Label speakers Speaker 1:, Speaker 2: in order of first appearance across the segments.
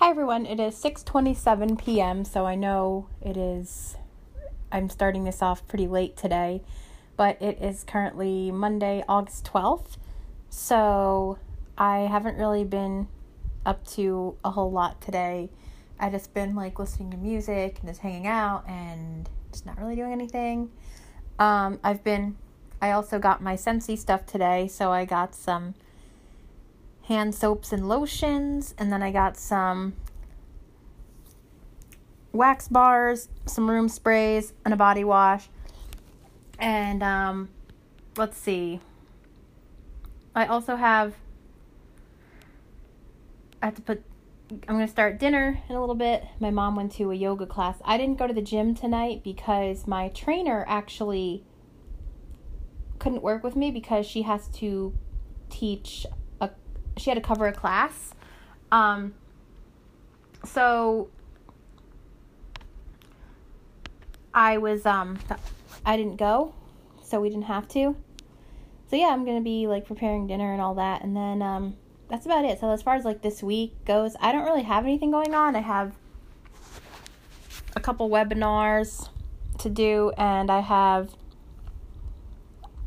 Speaker 1: Hi everyone, it is 6:27 p.m. so I know it is I'm starting this off pretty late today, but it is currently Monday, August 12th. So I haven't really been up to a whole lot today. I just been like listening to music and just hanging out and just not really doing anything. Um, I've been I also got my Scentsy stuff today, so I got some hand soaps and lotions, and then I got some wax bars, some room sprays, and a body wash. And um, let's see. I also have. I have to put. I'm going to start dinner in a little bit. My mom went to a yoga class. I didn't go to the gym tonight because my trainer actually couldn't work with me because she has to teach she had to cover a class. Um, so I was um I didn't go, so we didn't have to. So yeah, I'm gonna be like preparing dinner and all that, and then um that's about it. So as far as like this week goes, I don't really have anything going on. I have a couple webinars to do, and I have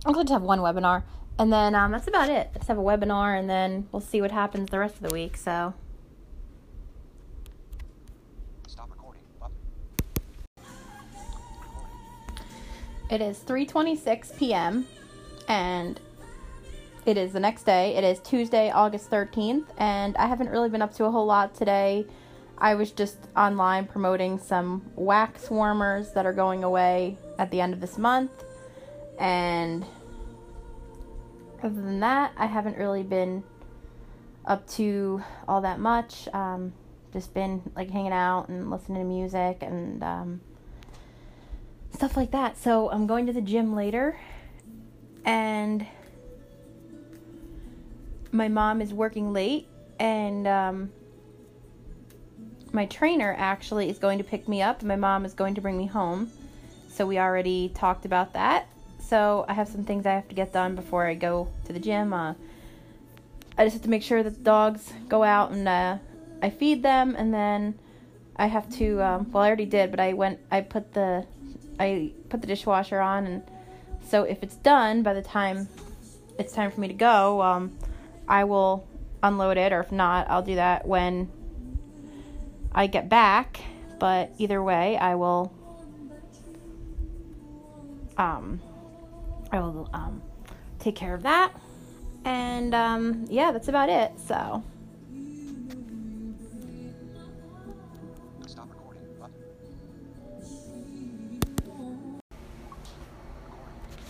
Speaker 1: I'm going to have one webinar, and then um, that's about it. Just have a webinar, and then we'll see what happens the rest of the week. So. Stop recording. It is 3:26 p.m. and it is the next day. It is Tuesday, August 13th, and I haven't really been up to a whole lot today. I was just online promoting some wax warmers that are going away at the end of this month and other than that, I haven't really been up to all that much. Um, just been like hanging out and listening to music and um, stuff like that. So I'm going to the gym later, and my mom is working late, and um, my trainer actually is going to pick me up. My mom is going to bring me home. So we already talked about that so I have some things I have to get done before I go to the gym. Uh, I just have to make sure that the dogs go out and uh, I feed them, and then I have to. Um, well, I already did, but I went. I put the I put the dishwasher on, and so if it's done by the time it's time for me to go, um, I will unload it, or if not, I'll do that when I get back. But either way, I will um, I will um, take care of that. And um, yeah, that's about it. So.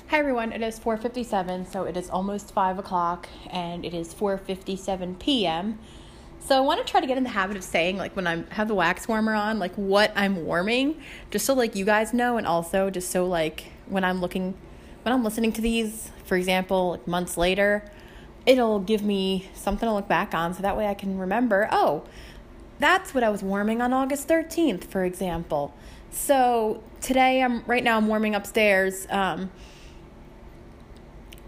Speaker 1: Hi everyone, it is 4:57, so it is almost five o'clock, and it is 4:57 p.m. So I want to try to get in the habit of saying like when I have the wax warmer on, like what I'm warming, just so like you guys know, and also just so like when I'm looking when I'm listening to these, for example, like months later, it'll give me something to look back on so that way I can remember, oh, that's what I was warming on August 13th, for example. So today I'm right now I'm warming upstairs um,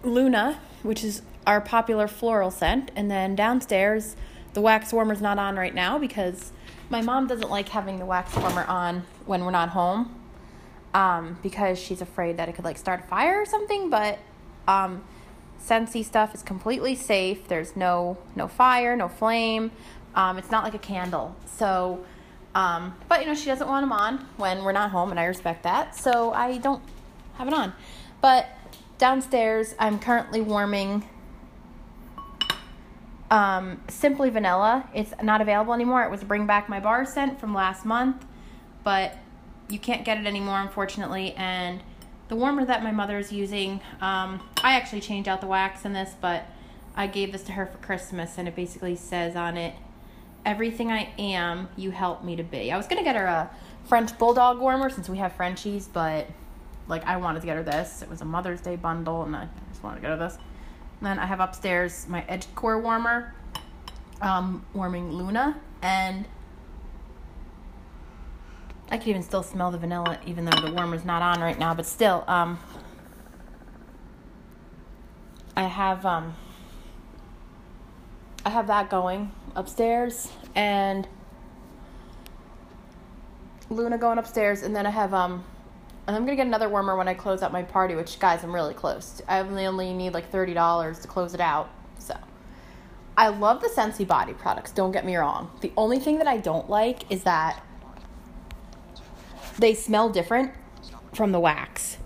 Speaker 1: Luna, which is our popular floral scent, and then downstairs the wax warmer's not on right now because my mom doesn't like having the wax warmer on when we're not home um, because she's afraid that it could like start a fire or something. But um, Scentsy stuff is completely safe. There's no no fire, no flame. Um, it's not like a candle. So, um, but you know she doesn't want them on when we're not home, and I respect that. So I don't have it on. But downstairs, I'm currently warming. Um, Simply Vanilla. It's not available anymore. It was Bring Back My Bar scent from last month, but you can't get it anymore, unfortunately. And the warmer that my mother is using, um, I actually changed out the wax in this, but I gave this to her for Christmas, and it basically says on it, "Everything I am, you help me to be." I was gonna get her a French bulldog warmer since we have Frenchies, but like I wanted to get her this. It was a Mother's Day bundle, and I just wanted to get her this. And then I have upstairs my Edge Core warmer, um, warming Luna, and I could even still smell the vanilla even though the warmer's not on right now, but still, um, I have, um, I have that going upstairs and Luna going upstairs, and then I have um, and I'm gonna get another warmer when I close out my party. Which guys, I'm really close. I only only need like thirty dollars to close it out. So, I love the Scentsy body products. Don't get me wrong. The only thing that I don't like is that they smell different from the wax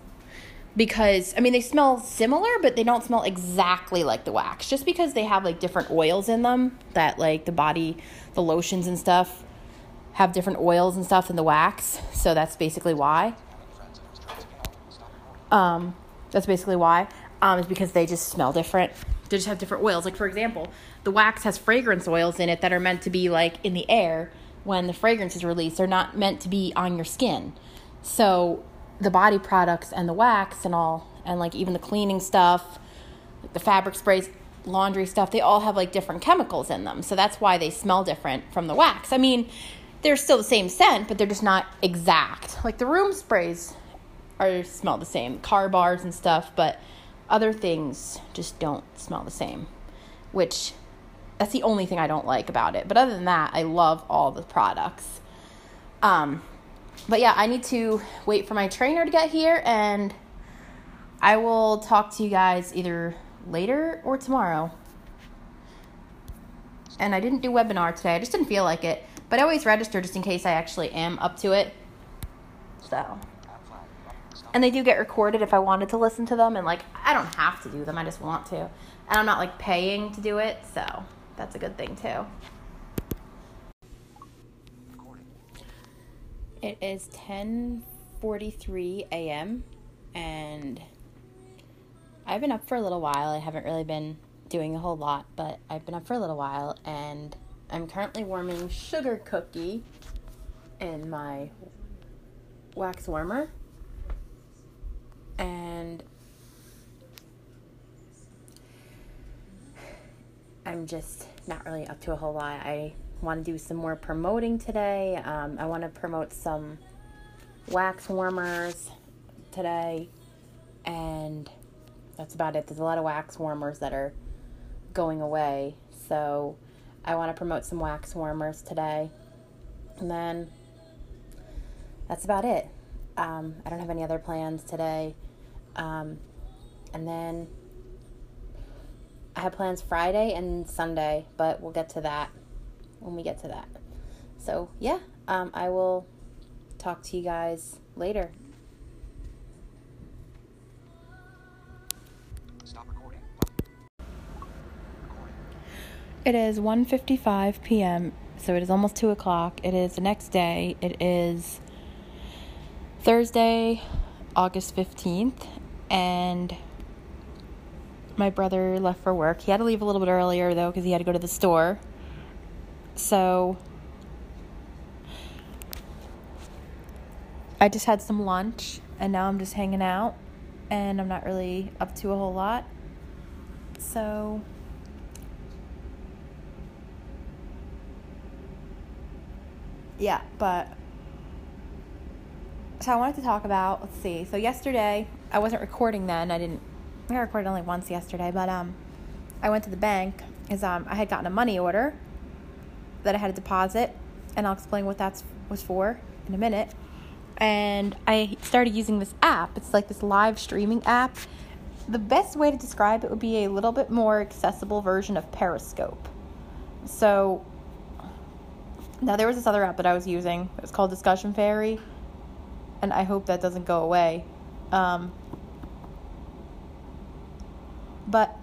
Speaker 1: because I mean they smell similar, but they don't smell exactly like the wax. Just because they have like different oils in them that like the body, the lotions and stuff have different oils and stuff in the wax. So that's basically why. Um, that's basically why. Um, is because they just smell different. They just have different oils. Like for example, the wax has fragrance oils in it that are meant to be like in the air when the fragrance is released. They're not meant to be on your skin. So the body products and the wax and all and like even the cleaning stuff the fabric sprays laundry stuff they all have like different chemicals in them so that's why they smell different from the wax i mean they're still the same scent but they're just not exact like the room sprays are smell the same car bars and stuff but other things just don't smell the same which that's the only thing i don't like about it but other than that i love all the products um but yeah, I need to wait for my trainer to get here and I will talk to you guys either later or tomorrow. And I didn't do webinar today. I just didn't feel like it. But I always register just in case I actually am up to it. So. And they do get recorded if I wanted to listen to them. And, like, I don't have to do them. I just want to. And I'm not, like, paying to do it. So that's a good thing, too. It is 10:43 a.m. and I've been up for a little while. I haven't really been doing a whole lot, but I've been up for a little while and I'm currently warming sugar cookie in my wax warmer. And I'm just not really up to a whole lot. I want to do some more promoting today. Um, I want to promote some wax warmers today, and that's about it. There's a lot of wax warmers that are going away, so I want to promote some wax warmers today, and then that's about it. Um, I don't have any other plans today, um, and then I have plans Friday and Sunday, but we'll get to that when we get to that. So, yeah, um, I will talk to you guys later. Stop recording. It is 1.55 p.m., so it is almost 2 o'clock. It is the next day. It is Thursday, August 15th, and my brother left for work. He had to leave a little bit earlier, though, because he had to go to the store. So I just had some lunch and now I'm just hanging out and I'm not really up to a whole lot. So yeah, but so I wanted to talk about let's see. So yesterday I wasn't recording then. I didn't I recorded only once yesterday, but um I went to the bank because um I had gotten a money order that I had a deposit, and I'll explain what that was for in a minute. And I started using this app. It's like this live streaming app. The best way to describe it would be a little bit more accessible version of Periscope. So now there was this other app that I was using. It was called Discussion Fairy, and I hope that doesn't go away. Um, but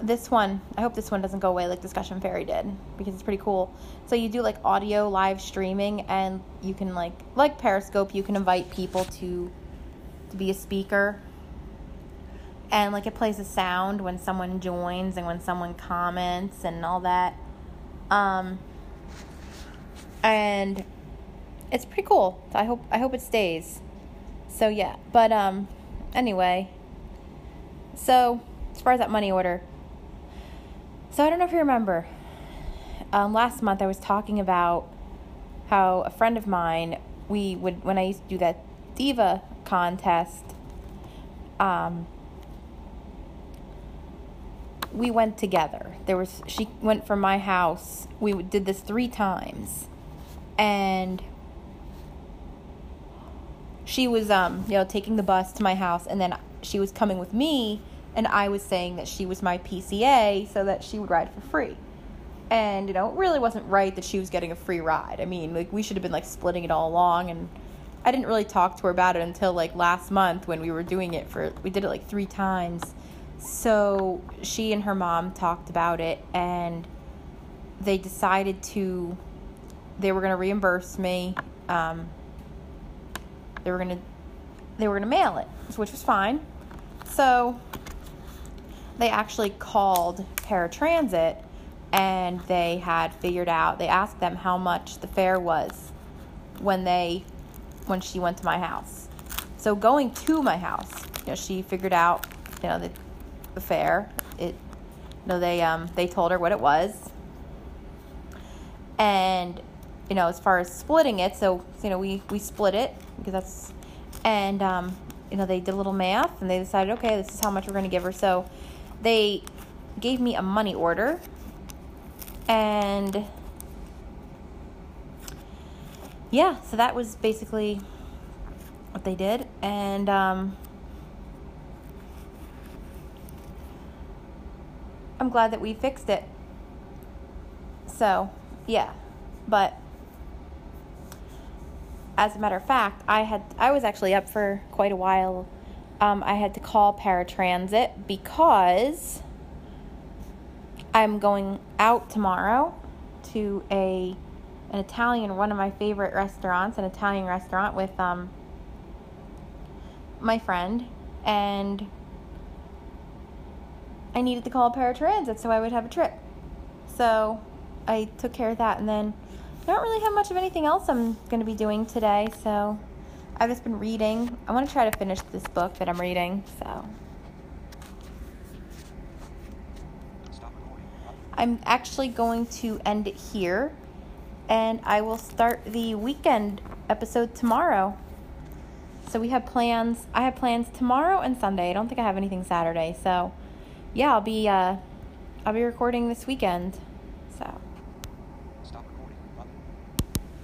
Speaker 1: this one, I hope this one doesn't go away like Discussion Fairy did because it's pretty cool. So you do like audio live streaming and you can like like Periscope, you can invite people to to be a speaker. And like it plays a sound when someone joins and when someone comments and all that. Um and it's pretty cool. I hope I hope it stays. So yeah, but um anyway. So as far as that money order, so I don't know if you remember. Um, last month I was talking about how a friend of mine, we would when I used to do that diva contest. Um, we went together. There was she went from my house. We did this three times, and she was um you know taking the bus to my house and then she was coming with me and I was saying that she was my PCA so that she would ride for free. And you know, it really wasn't right that she was getting a free ride. I mean, like we should have been like splitting it all along and I didn't really talk to her about it until like last month when we were doing it for we did it like 3 times. So she and her mom talked about it and they decided to they were going to reimburse me um, they were going to they were going to mail it which was fine so they actually called paratransit and they had figured out they asked them how much the fare was when they when she went to my house. So going to my house you know she figured out you know the, the fare. It you know they um they told her what it was. And you know as far as splitting it so you know we we split it because that's and um you know they did a little math and they decided okay this is how much we're going to give her. So they gave me a money order and yeah so that was basically what they did and um i'm glad that we fixed it. So yeah but as a matter of fact, I had I was actually up for quite a while. Um, I had to call paratransit because I'm going out tomorrow to a an Italian one of my favorite restaurants, an Italian restaurant with um, my friend, and I needed to call paratransit so I would have a trip. So I took care of that, and then I don't really have much of anything else I'm going to be doing today, so I've just been reading. I want to try to finish this book that I'm reading, so. I'm actually going to end it here, and I will start the weekend episode tomorrow. So we have plans. I have plans tomorrow and Sunday. I don't think I have anything Saturday. So, yeah, I'll be uh, I'll be recording this weekend.